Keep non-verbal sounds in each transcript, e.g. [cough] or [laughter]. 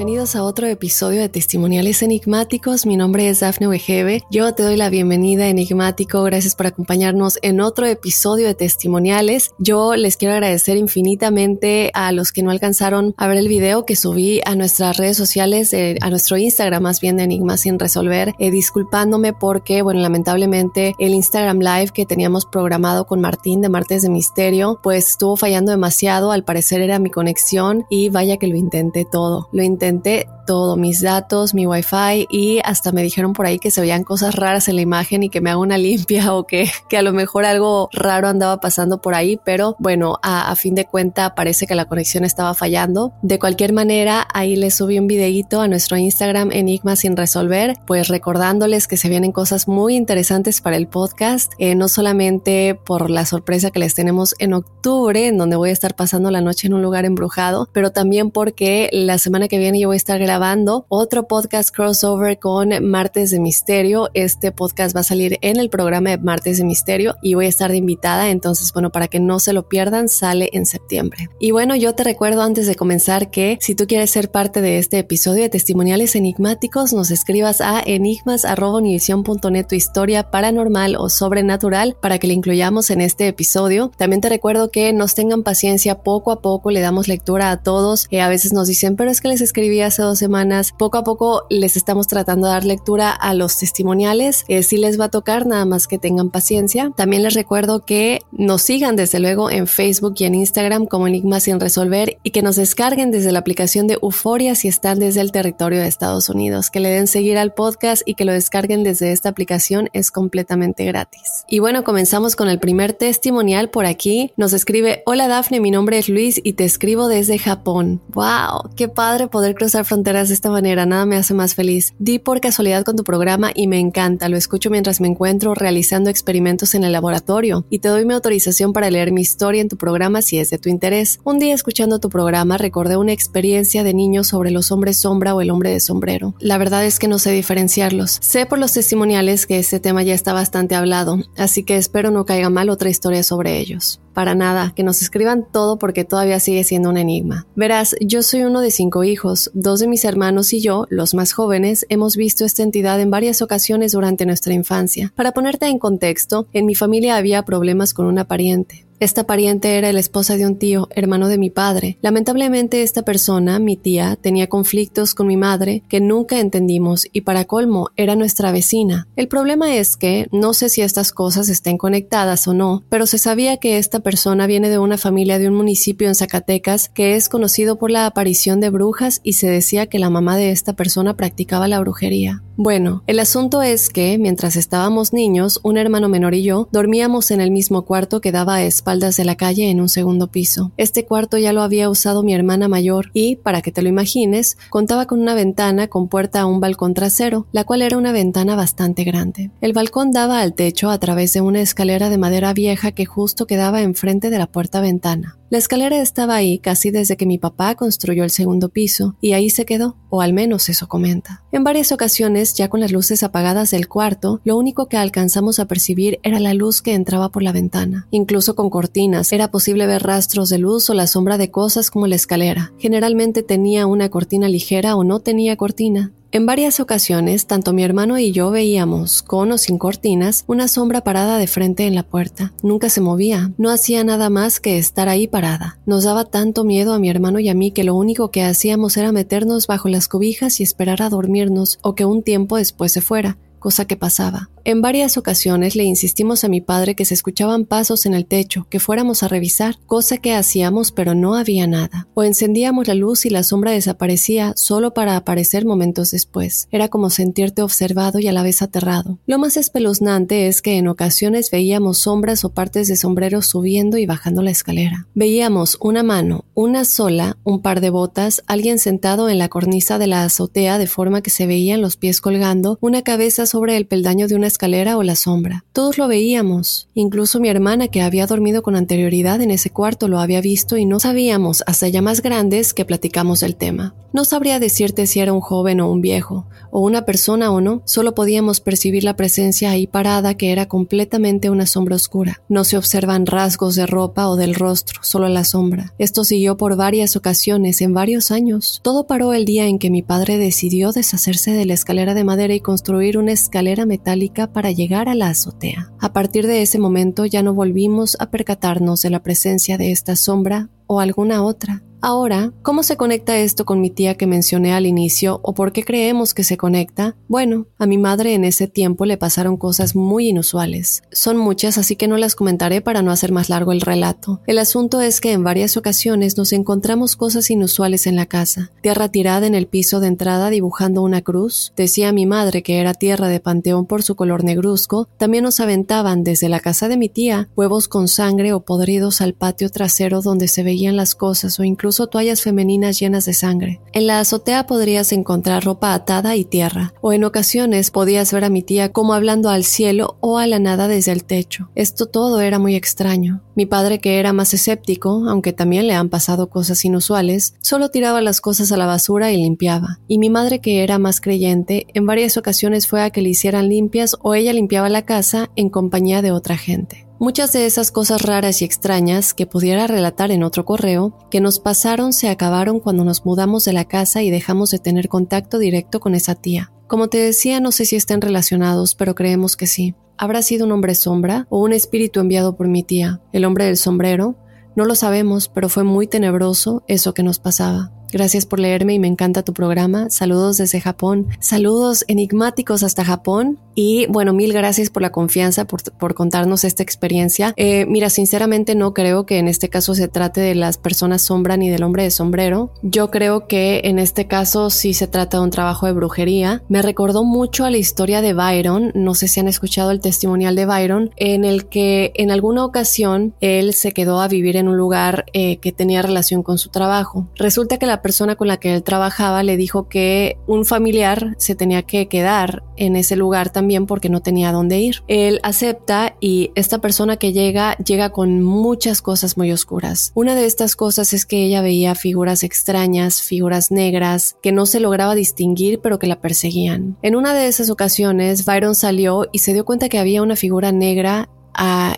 Bienvenidos a otro episodio de Testimoniales Enigmáticos. Mi nombre es Dafne Wegebe. Yo te doy la bienvenida, Enigmático. Gracias por acompañarnos en otro episodio de Testimoniales. Yo les quiero agradecer infinitamente a los que no alcanzaron a ver el video que subí a nuestras redes sociales, eh, a nuestro Instagram más bien de Enigmas sin resolver, eh, disculpándome porque, bueno, lamentablemente el Instagram Live que teníamos programado con Martín de Martes de Misterio, pues estuvo fallando demasiado. Al parecer era mi conexión y vaya que lo intenté todo. Lo intenté frente todo, mis datos, mi wifi y hasta me dijeron por ahí que se veían cosas raras en la imagen y que me haga una [laughs] limpia o que, que a lo mejor algo raro andaba pasando por ahí, pero bueno, a, fin de cuenta parece que la conexión estaba fallando. De cualquier manera, ahí les subí un videito a nuestro Instagram Enigma sin resolver, pues recordándoles que se vienen cosas muy interesantes para el podcast, eh, no solamente por la sorpresa que les tenemos en octubre, en donde voy a estar pasando la noche en un lugar embrujado, pero también porque la semana que viene yo voy a estar grabando otro podcast crossover con Martes de Misterio. Este podcast va a salir en el programa de Martes de Misterio y voy a estar de invitada. Entonces, bueno, para que no se lo pierdan, sale en septiembre. Y bueno, yo te recuerdo antes de comenzar que si tú quieres ser parte de este episodio de testimoniales enigmáticos, nos escribas a enigmas.univision.net tu historia paranormal o sobrenatural para que le incluyamos en este episodio. También te recuerdo que nos tengan paciencia poco a poco, le damos lectura a todos. Eh, a veces nos dicen, pero es que les escribí hace dos semanas. Poco a poco les estamos tratando de dar lectura a los testimoniales. Eh, sí les va a tocar, nada más que tengan paciencia. También les recuerdo que nos sigan desde luego en Facebook y en Instagram como Enigmas sin resolver y que nos descarguen desde la aplicación de Euforia si están desde el territorio de Estados Unidos. Que le den seguir al podcast y que lo descarguen desde esta aplicación es completamente gratis. Y bueno, comenzamos con el primer testimonial por aquí. Nos escribe, hola Dafne, mi nombre es Luis y te escribo desde Japón. ¡Wow! ¡Qué padre poder cruzar fronteras de esta manera! Nada me hace más feliz. Di por casualidad con tu programa y me encanta. Lo escucho mientras me encuentro realizando experimentos en el laboratorio y te doy mi autorización para leer mi historia en tu programa si es de tu interés. Un día escuchando tu programa recordé una experiencia de niño sobre los hombres sombra o el hombre de sombrero. La verdad es que no sé diferenciarlos. Sé por los testimoniales que este tema ya está bastante hablado, así que espero no caiga mal otra historia sobre ellos. Para nada, que nos escriban todo porque todavía sigue siendo un enigma. Verás, yo soy uno de cinco hijos. Dos de mis hermanos y yo, los más jóvenes, hemos visto esta entidad en varias ocasiones durante nuestra infancia. Para ponerte en contexto, en mi familia había problemas con una pariente. Esta pariente era la esposa de un tío, hermano de mi padre. Lamentablemente esta persona, mi tía, tenía conflictos con mi madre que nunca entendimos y para colmo era nuestra vecina. El problema es que no sé si estas cosas estén conectadas o no, pero se sabía que esta persona viene de una familia de un municipio en Zacatecas que es conocido por la aparición de brujas y se decía que la mamá de esta persona practicaba la brujería. Bueno, el asunto es que, mientras estábamos niños, un hermano menor y yo dormíamos en el mismo cuarto que daba a de la calle en un segundo piso. Este cuarto ya lo había usado mi hermana mayor y, para que te lo imagines, contaba con una ventana con puerta a un balcón trasero, la cual era una ventana bastante grande. El balcón daba al techo a través de una escalera de madera vieja que justo quedaba enfrente de la puerta ventana. La escalera estaba ahí casi desde que mi papá construyó el segundo piso, y ahí se quedó, o al menos eso comenta. En varias ocasiones, ya con las luces apagadas del cuarto, lo único que alcanzamos a percibir era la luz que entraba por la ventana. Incluso con cortinas, era posible ver rastros de luz o la sombra de cosas como la escalera. Generalmente tenía una cortina ligera o no tenía cortina. En varias ocasiones, tanto mi hermano y yo veíamos, con o sin cortinas, una sombra parada de frente en la puerta. Nunca se movía, no hacía nada más que estar ahí parada. Nos daba tanto miedo a mi hermano y a mí que lo único que hacíamos era meternos bajo las cobijas y esperar a dormirnos o que un tiempo después se fuera cosa que pasaba. En varias ocasiones le insistimos a mi padre que se escuchaban pasos en el techo, que fuéramos a revisar, cosa que hacíamos pero no había nada. O encendíamos la luz y la sombra desaparecía solo para aparecer momentos después. Era como sentirte observado y a la vez aterrado. Lo más espeluznante es que en ocasiones veíamos sombras o partes de sombreros subiendo y bajando la escalera. Veíamos una mano, una sola, un par de botas, alguien sentado en la cornisa de la azotea de forma que se veían los pies colgando, una cabeza sobre el peldaño de una escalera o la sombra. Todos lo veíamos. Incluso mi hermana, que había dormido con anterioridad en ese cuarto, lo había visto y no sabíamos, hasta ya más grandes, que platicamos el tema. No sabría decirte si era un joven o un viejo, o una persona o no, solo podíamos percibir la presencia ahí parada que era completamente una sombra oscura. No se observan rasgos de ropa o del rostro, solo la sombra. Esto siguió por varias ocasiones, en varios años. Todo paró el día en que mi padre decidió deshacerse de la escalera de madera y construir una escalera metálica para llegar a la azotea. A partir de ese momento ya no volvimos a percatarnos de la presencia de esta sombra o alguna otra. Ahora, ¿cómo se conecta esto con mi tía que mencioné al inicio o por qué creemos que se conecta? Bueno, a mi madre en ese tiempo le pasaron cosas muy inusuales. Son muchas, así que no las comentaré para no hacer más largo el relato. El asunto es que en varias ocasiones nos encontramos cosas inusuales en la casa. Tierra tirada en el piso de entrada dibujando una cruz. Decía mi madre que era tierra de panteón por su color negruzco. También nos aventaban desde la casa de mi tía huevos con sangre o podridos al patio trasero donde se veían las cosas o incluso incluso toallas femeninas llenas de sangre. En la azotea podrías encontrar ropa atada y tierra, o en ocasiones podías ver a mi tía como hablando al cielo o a la nada desde el techo. Esto todo era muy extraño. Mi padre, que era más escéptico, aunque también le han pasado cosas inusuales, solo tiraba las cosas a la basura y limpiaba. Y mi madre, que era más creyente, en varias ocasiones fue a que le hicieran limpias o ella limpiaba la casa en compañía de otra gente. Muchas de esas cosas raras y extrañas que pudiera relatar en otro correo que nos pasaron se acabaron cuando nos mudamos de la casa y dejamos de tener contacto directo con esa tía. Como te decía, no sé si estén relacionados, pero creemos que sí. ¿Habrá sido un hombre sombra o un espíritu enviado por mi tía, el hombre del sombrero? No lo sabemos, pero fue muy tenebroso eso que nos pasaba. Gracias por leerme y me encanta tu programa. Saludos desde Japón. Saludos enigmáticos hasta Japón. Y bueno, mil gracias por la confianza, por, contarnos esta experiencia. Eh, mira, sinceramente no creo que en este caso se trate de las personas sombra ni del hombre de sombrero. Yo creo que en este caso sí se trata de un trabajo de brujería. Me recordó mucho a la historia de Byron. No sé si han escuchado el testimonial de Byron, en el que en alguna ocasión él se quedó a vivir en un lugar eh, que tenía relación con su trabajo. Resulta que la persona con la que él trabajaba le dijo que un familiar se tenía que quedar en ese lugar también porque no tenía dónde ir. Él acepta y esta persona que llega llega con muchas cosas muy oscuras. Una de estas cosas es que ella veía figuras extrañas, figuras negras, que no se lograba distinguir pero que la perseguían. En una de esas ocasiones, Byron salió y se dio cuenta que había una figura negra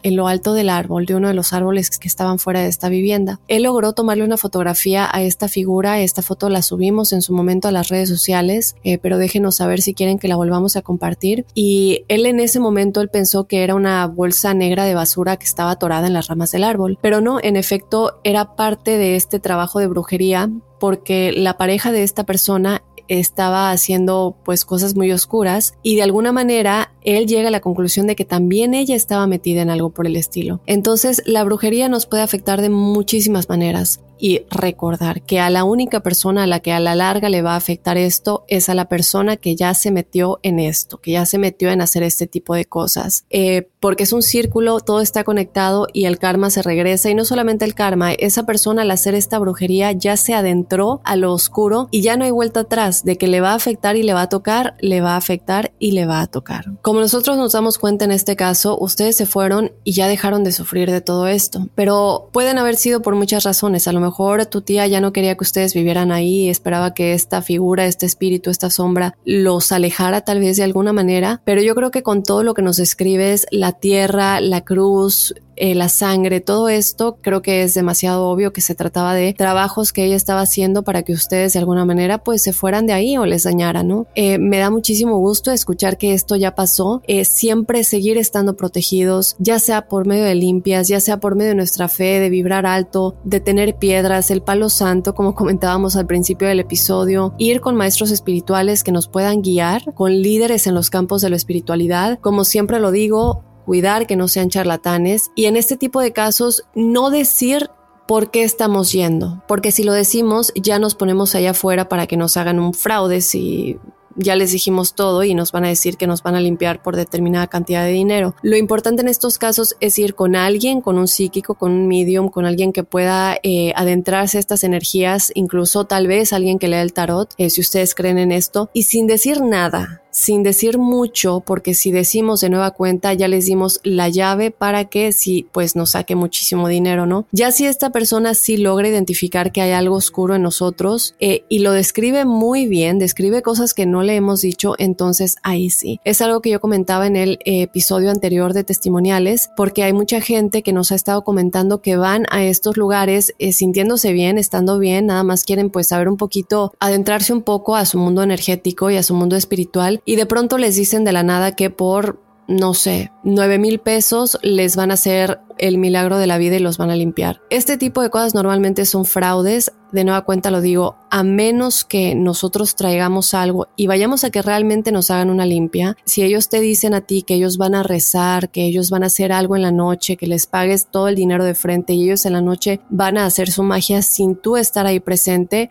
en lo alto del árbol, de uno de los árboles que estaban fuera de esta vivienda. Él logró tomarle una fotografía a esta figura, esta foto la subimos en su momento a las redes sociales, eh, pero déjenos saber si quieren que la volvamos a compartir. Y él en ese momento él pensó que era una bolsa negra de basura que estaba atorada en las ramas del árbol, pero no, en efecto era parte de este trabajo de brujería porque la pareja de esta persona estaba haciendo pues cosas muy oscuras y de alguna manera él llega a la conclusión de que también ella estaba metida en algo por el estilo. Entonces la brujería nos puede afectar de muchísimas maneras. Y recordar que a la única persona a la que a la larga le va a afectar esto es a la persona que ya se metió en esto, que ya se metió en hacer este tipo de cosas. Eh, porque es un círculo, todo está conectado y el karma se regresa. Y no solamente el karma, esa persona al hacer esta brujería ya se adentró a lo oscuro y ya no hay vuelta atrás de que le va a afectar y le va a tocar, le va a afectar y le va a tocar. Como nosotros nos damos cuenta en este caso, ustedes se fueron y ya dejaron de sufrir de todo esto. Pero pueden haber sido por muchas razones. A lo mejor tu tía ya no quería que ustedes vivieran ahí, esperaba que esta figura, este espíritu, esta sombra los alejara tal vez de alguna manera. Pero yo creo que con todo lo que nos describes, la tierra, la cruz, eh, la sangre, todo esto creo que es demasiado obvio que se trataba de trabajos que ella estaba haciendo para que ustedes de alguna manera pues se fueran de ahí o les dañaran, ¿no? Eh, me da muchísimo gusto escuchar que esto ya pasó, eh, siempre seguir estando protegidos, ya sea por medio de limpias, ya sea por medio de nuestra fe, de vibrar alto, de tener piedras, el palo santo, como comentábamos al principio del episodio, ir con maestros espirituales que nos puedan guiar, con líderes en los campos de la espiritualidad, como siempre lo digo, cuidar que no sean charlatanes y en este tipo de casos no decir por qué estamos yendo, porque si lo decimos ya nos ponemos allá afuera para que nos hagan un fraude si ya les dijimos todo y nos van a decir que nos van a limpiar por determinada cantidad de dinero. Lo importante en estos casos es ir con alguien, con un psíquico, con un medium, con alguien que pueda eh, adentrarse a estas energías, incluso tal vez alguien que lea el tarot, eh, si ustedes creen en esto, y sin decir nada, sin decir mucho, porque si decimos de nueva cuenta ya les dimos la llave para que si pues nos saque muchísimo dinero, ¿no? Ya si esta persona sí logra identificar que hay algo oscuro en nosotros eh, y lo describe muy bien, describe cosas que no le hemos dicho, entonces ahí sí. Es algo que yo comentaba en el eh, episodio anterior de testimoniales, porque hay mucha gente que nos ha estado comentando que van a estos lugares eh, sintiéndose bien, estando bien, nada más quieren pues saber un poquito, adentrarse un poco a su mundo energético y a su mundo espiritual y de pronto les dicen de la nada que por, no sé, 9 mil pesos les van a hacer el milagro de la vida y los van a limpiar. Este tipo de cosas normalmente son fraudes, de nueva cuenta lo digo, a menos que nosotros traigamos algo y vayamos a que realmente nos hagan una limpia. Si ellos te dicen a ti que ellos van a rezar, que ellos van a hacer algo en la noche, que les pagues todo el dinero de frente y ellos en la noche van a hacer su magia sin tú estar ahí presente,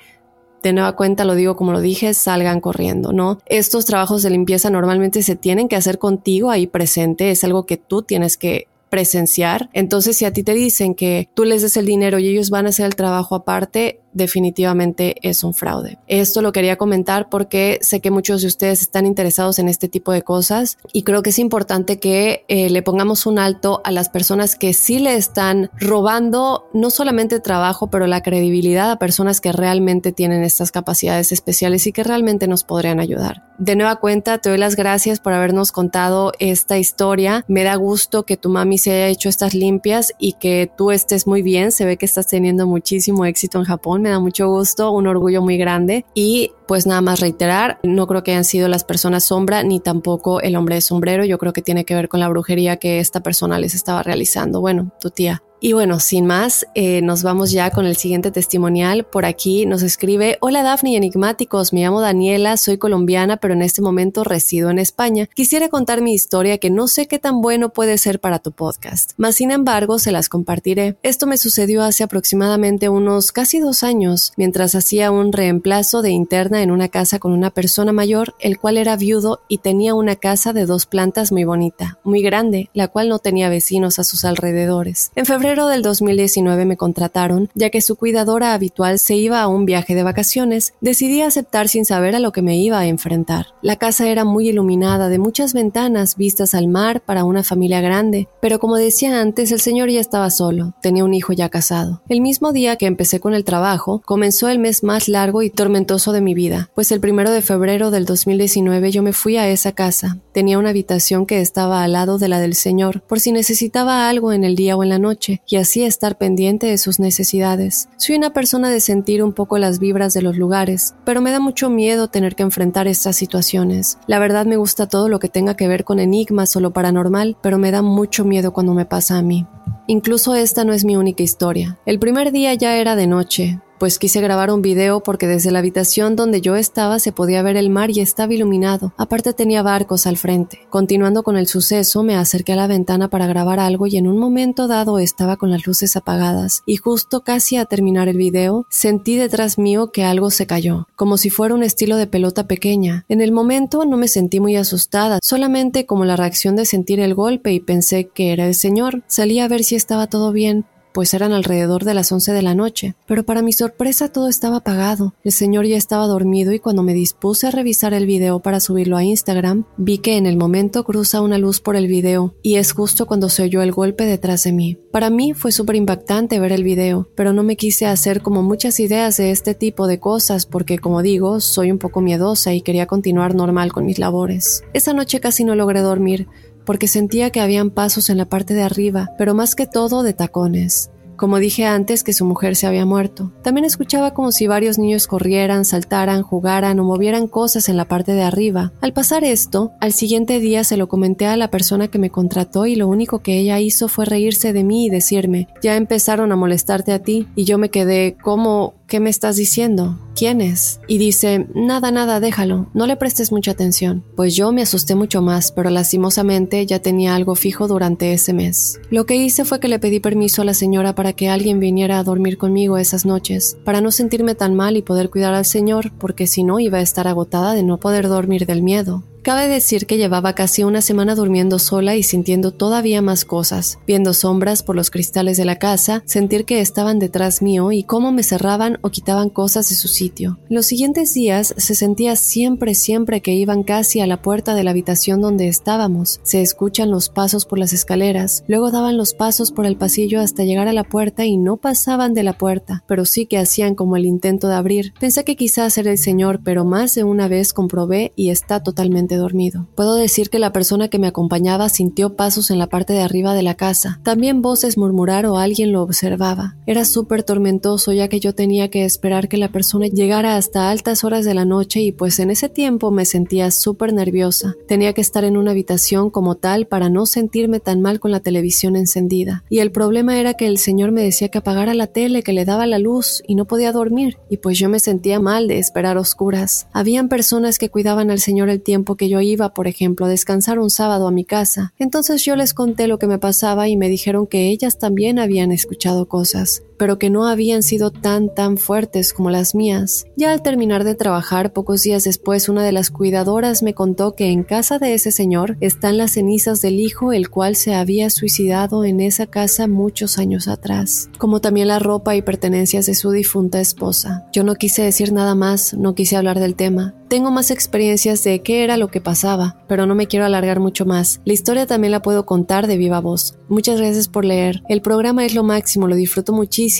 de nueva cuenta lo digo como lo dije, salgan corriendo, ¿no? Estos trabajos de limpieza normalmente se tienen que hacer contigo ahí presente, es algo que tú tienes que presenciar. Entonces, si a ti te dicen que tú les des el dinero y ellos van a hacer el trabajo aparte, definitivamente es un fraude. Esto lo quería comentar porque sé que muchos de ustedes están interesados en este tipo de cosas y creo que es importante que eh, le pongamos un alto a las personas que sí le están robando no solamente trabajo, pero la credibilidad a personas que realmente tienen estas capacidades especiales y que realmente nos podrían ayudar. De nueva cuenta, te doy las gracias por habernos contado esta historia. Me da gusto que tu mami se haya hecho estas limpias y que tú estés muy bien. Se ve que estás teniendo muchísimo éxito en Japón me da mucho gusto, un orgullo muy grande y pues nada más reiterar, no creo que hayan sido las personas sombra ni tampoco el hombre de sombrero, yo creo que tiene que ver con la brujería que esta persona les estaba realizando. Bueno, tu tía. Y bueno, sin más, eh, nos vamos ya con el siguiente testimonial. Por aquí nos escribe, hola Dafne y enigmáticos, me llamo Daniela, soy colombiana, pero en este momento resido en España. Quisiera contar mi historia que no sé qué tan bueno puede ser para tu podcast, mas sin embargo se las compartiré. Esto me sucedió hace aproximadamente unos casi dos años, mientras hacía un reemplazo de interna en una casa con una persona mayor, el cual era viudo y tenía una casa de dos plantas muy bonita, muy grande, la cual no tenía vecinos a sus alrededores. En febrero febrero del 2019 me contrataron, ya que su cuidadora habitual se iba a un viaje de vacaciones. Decidí aceptar sin saber a lo que me iba a enfrentar. La casa era muy iluminada, de muchas ventanas vistas al mar para una familia grande, pero como decía antes, el señor ya estaba solo, tenía un hijo ya casado. El mismo día que empecé con el trabajo, comenzó el mes más largo y tormentoso de mi vida, pues el primero de febrero del 2019 yo me fui a esa casa. Tenía una habitación que estaba al lado de la del señor, por si necesitaba algo en el día o en la noche y así estar pendiente de sus necesidades. Soy una persona de sentir un poco las vibras de los lugares, pero me da mucho miedo tener que enfrentar estas situaciones. La verdad me gusta todo lo que tenga que ver con enigmas o lo paranormal, pero me da mucho miedo cuando me pasa a mí. Incluso esta no es mi única historia. El primer día ya era de noche, pues quise grabar un video porque desde la habitación donde yo estaba se podía ver el mar y estaba iluminado. Aparte tenía barcos al frente. Continuando con el suceso, me acerqué a la ventana para grabar algo y en un momento dado estaba con las luces apagadas y justo casi a terminar el video sentí detrás mío que algo se cayó, como si fuera un estilo de pelota pequeña. En el momento no me sentí muy asustada, solamente como la reacción de sentir el golpe y pensé que era el señor. Salí a ver si estaba todo bien, pues eran alrededor de las once de la noche, pero para mi sorpresa todo estaba apagado. El señor ya estaba dormido y cuando me dispuse a revisar el video para subirlo a Instagram, vi que en el momento cruza una luz por el video y es justo cuando se oyó el golpe detrás de mí. Para mí fue súper impactante ver el video, pero no me quise hacer como muchas ideas de este tipo de cosas porque como digo, soy un poco miedosa y quería continuar normal con mis labores. Esa noche casi no logré dormir, porque sentía que habían pasos en la parte de arriba, pero más que todo de tacones. Como dije antes que su mujer se había muerto. También escuchaba como si varios niños corrieran, saltaran, jugaran o movieran cosas en la parte de arriba. Al pasar esto, al siguiente día se lo comenté a la persona que me contrató y lo único que ella hizo fue reírse de mí y decirme, ya empezaron a molestarte a ti y yo me quedé como ¿Qué me estás diciendo? ¿Quién es? Y dice, nada, nada, déjalo, no le prestes mucha atención. Pues yo me asusté mucho más, pero lastimosamente ya tenía algo fijo durante ese mes. Lo que hice fue que le pedí permiso a la señora para que alguien viniera a dormir conmigo esas noches, para no sentirme tan mal y poder cuidar al señor, porque si no iba a estar agotada de no poder dormir del miedo. Cabe decir que llevaba casi una semana durmiendo sola y sintiendo todavía más cosas, viendo sombras por los cristales de la casa, sentir que estaban detrás mío y cómo me cerraban o quitaban cosas de su sitio. Los siguientes días se sentía siempre, siempre que iban casi a la puerta de la habitación donde estábamos. Se escuchan los pasos por las escaleras, luego daban los pasos por el pasillo hasta llegar a la puerta y no pasaban de la puerta, pero sí que hacían como el intento de abrir. Pensé que quizás era el señor, pero más de una vez comprobé y está totalmente dormido. Puedo decir que la persona que me acompañaba sintió pasos en la parte de arriba de la casa, también voces murmurar o alguien lo observaba. Era súper tormentoso ya que yo tenía que esperar que la persona llegara hasta altas horas de la noche y pues en ese tiempo me sentía súper nerviosa. Tenía que estar en una habitación como tal para no sentirme tan mal con la televisión encendida. Y el problema era que el señor me decía que apagara la tele, que le daba la luz y no podía dormir. Y pues yo me sentía mal de esperar oscuras. Habían personas que cuidaban al señor el tiempo que yo iba, por ejemplo, a descansar un sábado a mi casa. Entonces yo les conté lo que me pasaba y me dijeron que ellas también habían escuchado cosas pero que no habían sido tan tan fuertes como las mías. Ya al terminar de trabajar, pocos días después, una de las cuidadoras me contó que en casa de ese señor están las cenizas del hijo, el cual se había suicidado en esa casa muchos años atrás, como también la ropa y pertenencias de su difunta esposa. Yo no quise decir nada más, no quise hablar del tema. Tengo más experiencias de qué era lo que pasaba, pero no me quiero alargar mucho más. La historia también la puedo contar de viva voz. Muchas gracias por leer. El programa es lo máximo, lo disfruto muchísimo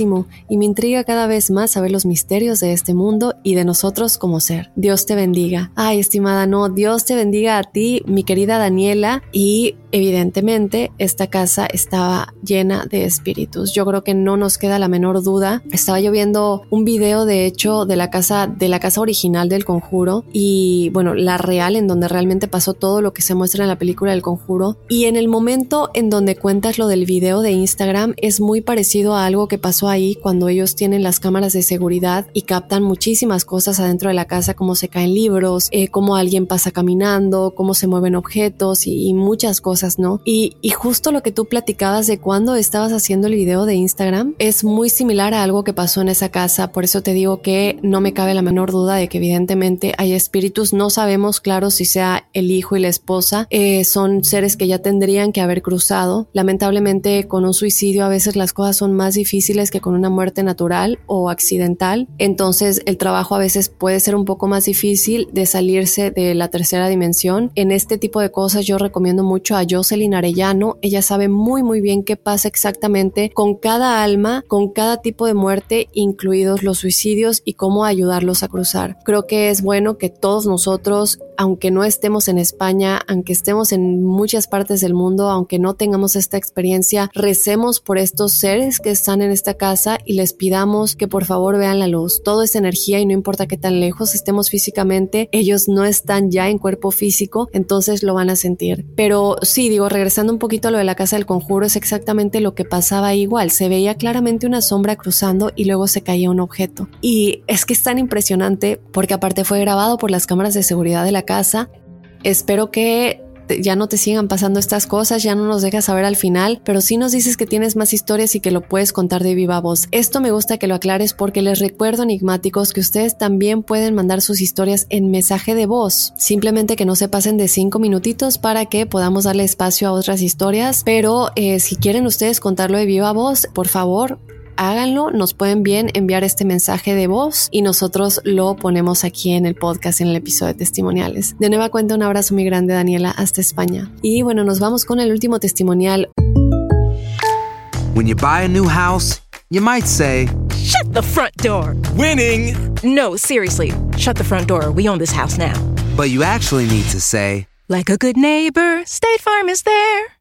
y me intriga cada vez más saber los misterios de este mundo y de nosotros como ser. Dios te bendiga. Ay, estimada, no, Dios te bendiga a ti, mi querida Daniela, y evidentemente esta casa estaba llena de espíritus. Yo creo que no nos queda la menor duda. Estaba yo viendo un video de hecho de la casa de la casa original del Conjuro y bueno, la real en donde realmente pasó todo lo que se muestra en la película del Conjuro y en el momento en donde cuentas lo del video de Instagram es muy parecido a algo que pasó ahí cuando ellos tienen las cámaras de seguridad y captan muchísimas cosas adentro de la casa, como se caen libros, eh, cómo alguien pasa caminando, cómo se mueven objetos y, muchas cosas, ¿no? Y, justo lo que tú platicabas de cuando estabas haciendo el video de Instagram es muy similar a algo que pasó en esa casa, por eso te digo que no me cabe la menor duda de que evidentemente hay espíritus, no sabemos claro si sea el hijo y la esposa, eh, son seres que ya tendrían que haber cruzado, lamentablemente con un suicidio a veces las cosas son más difíciles que con una muerte natural o accidental. Entonces el trabajo a veces puede ser un poco más difícil de salirse de la tercera dimensión. En este tipo de cosas yo recomiendo mucho a Jocelyn Arellano. Ella sabe muy muy bien qué pasa exactamente con cada alma, con cada tipo de muerte, incluidos los suicidios y cómo ayudarlos a cruzar. Creo que es bueno que todos nosotros aunque no estemos en España, aunque estemos en muchas partes del mundo, aunque no tengamos esta experiencia, recemos por estos seres que están en esta casa y les pidamos que por favor vean la luz. Todo es energía y no importa qué tan lejos estemos físicamente, ellos no están ya en cuerpo físico, entonces lo van a sentir. Pero sí, digo, regresando un poquito a lo de la casa del conjuro, es exactamente lo que pasaba igual. Se veía claramente una sombra cruzando y luego se caía un objeto. Y es que es tan impresionante porque aparte fue grabado por las cámaras de seguridad de la casa. Espero que ya no te sigan pasando estas cosas, ya no nos dejas saber al final, pero sí nos dices que tienes más historias y que lo puedes contar de viva voz. Esto me gusta que lo aclares porque les recuerdo enigmáticos que ustedes también pueden mandar sus historias en mensaje de voz, simplemente que no se pasen de cinco minutitos para que podamos darle espacio a otras historias, pero eh, si quieren ustedes contarlo de viva voz, por favor, háganlo, nos pueden bien enviar este mensaje de voz y nosotros lo ponemos aquí en el podcast, en el episodio de testimoniales. De nueva cuenta, un abrazo muy grande, Daniela, hasta España. Y bueno, nos vamos con el último testimonial. When you buy a new house, you might say, Shut the front door! Winning! No, seriously, shut the front door. We own this house now. but you actually need to say, Like a good neighbor, State Farm is there.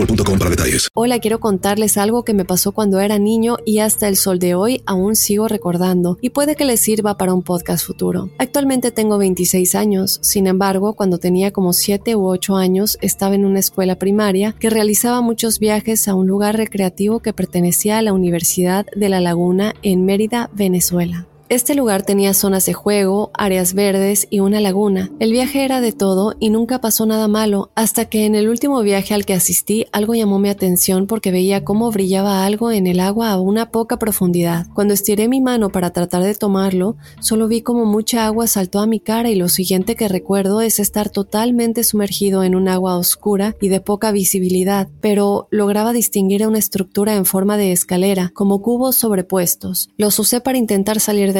Hola, quiero contarles algo que me pasó cuando era niño y hasta el sol de hoy aún sigo recordando y puede que les sirva para un podcast futuro. Actualmente tengo 26 años, sin embargo, cuando tenía como 7 u 8 años estaba en una escuela primaria que realizaba muchos viajes a un lugar recreativo que pertenecía a la Universidad de La Laguna en Mérida, Venezuela. Este lugar tenía zonas de juego, áreas verdes y una laguna. El viaje era de todo y nunca pasó nada malo, hasta que en el último viaje al que asistí algo llamó mi atención porque veía cómo brillaba algo en el agua a una poca profundidad. Cuando estiré mi mano para tratar de tomarlo, solo vi como mucha agua saltó a mi cara y lo siguiente que recuerdo es estar totalmente sumergido en un agua oscura y de poca visibilidad, pero lograba distinguir una estructura en forma de escalera, como cubos sobrepuestos. Los usé para intentar salir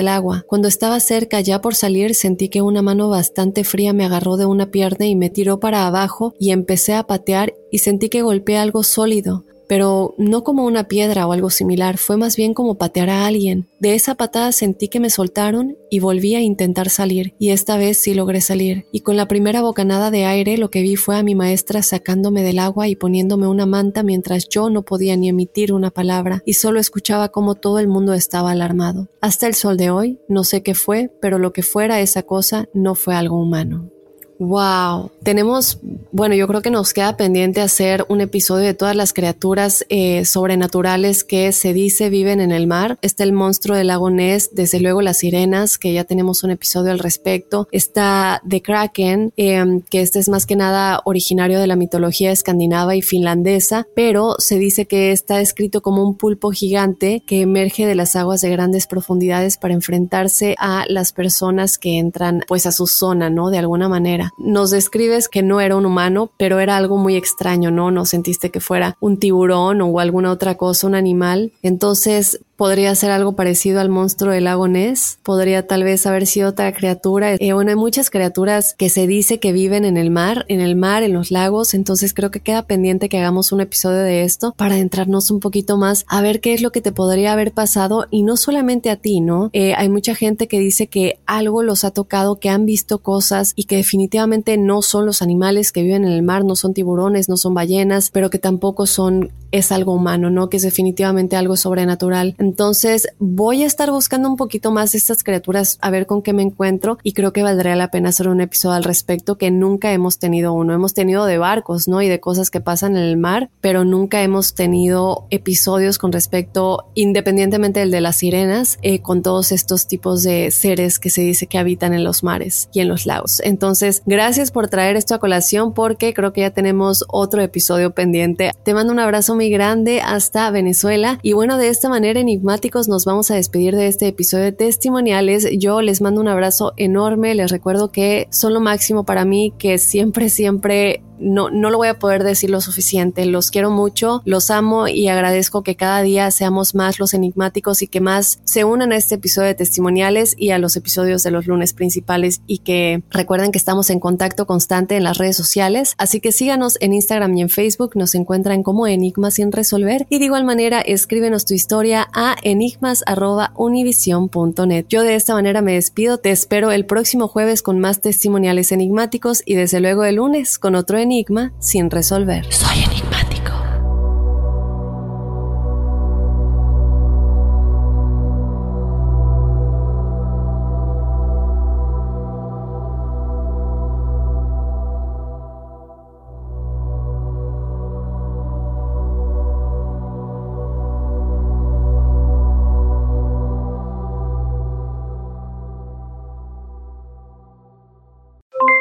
Cuando estaba cerca ya por salir sentí que una mano bastante fría me agarró de una pierna y me tiró para abajo y empecé a patear y sentí que golpeé algo sólido pero no como una piedra o algo similar, fue más bien como patear a alguien. De esa patada sentí que me soltaron y volví a intentar salir, y esta vez sí logré salir. Y con la primera bocanada de aire lo que vi fue a mi maestra sacándome del agua y poniéndome una manta mientras yo no podía ni emitir una palabra y solo escuchaba cómo todo el mundo estaba alarmado. Hasta el sol de hoy, no sé qué fue, pero lo que fuera esa cosa no fue algo humano. Wow, tenemos, bueno, yo creo que nos queda pendiente hacer un episodio de todas las criaturas eh, sobrenaturales que se dice viven en el mar. Está el monstruo del lago Ness, desde luego las sirenas, que ya tenemos un episodio al respecto. Está The Kraken, eh, que este es más que nada originario de la mitología escandinava y finlandesa, pero se dice que está escrito como un pulpo gigante que emerge de las aguas de grandes profundidades para enfrentarse a las personas que entran pues a su zona, ¿no? De alguna manera nos describes que no era un humano, pero era algo muy extraño, ¿no? No sentiste que fuera un tiburón o alguna otra cosa, un animal. Entonces, podría ser algo parecido al monstruo del lago Ness, podría tal vez haber sido otra criatura. Eh, bueno, hay muchas criaturas que se dice que viven en el mar, en el mar, en los lagos, entonces creo que queda pendiente que hagamos un episodio de esto para entrarnos un poquito más a ver qué es lo que te podría haber pasado y no solamente a ti, ¿no? Eh, hay mucha gente que dice que algo los ha tocado, que han visto cosas y que definitivamente no son los animales que viven en el mar, no son tiburones, no son ballenas, pero que tampoco son, es algo humano, ¿no? Que es definitivamente algo sobrenatural. Entonces voy a estar buscando un poquito más de estas criaturas a ver con qué me encuentro y creo que valdría la pena hacer un episodio al respecto que nunca hemos tenido uno. Hemos tenido de barcos, ¿no? Y de cosas que pasan en el mar, pero nunca hemos tenido episodios con respecto, independientemente del de las sirenas, eh, con todos estos tipos de seres que se dice que habitan en los mares y en los lagos. Entonces, gracias por traer esto a colación porque creo que ya tenemos otro episodio pendiente. Te mando un abrazo muy grande hasta Venezuela y bueno, de esta manera enigmáticos nos vamos a despedir de este episodio de testimoniales. Yo les mando un abrazo enorme, les recuerdo que son lo máximo para mí, que siempre, siempre no, no lo voy a poder decir lo suficiente. Los quiero mucho, los amo y agradezco que cada día seamos más los enigmáticos y que más se unan a este episodio de testimoniales y a los episodios de los lunes principales y que recuerden que estamos en contacto constante en las redes sociales. Así que síganos en Instagram y en Facebook, nos encuentran como Enigmas sin resolver y de igual manera escríbenos tu historia a enigmas.univision.net. Yo de esta manera me despido, te espero el próximo jueves con más testimoniales enigmáticos y desde luego el lunes con otro enigma enigma sin resolver. Soy enigmático.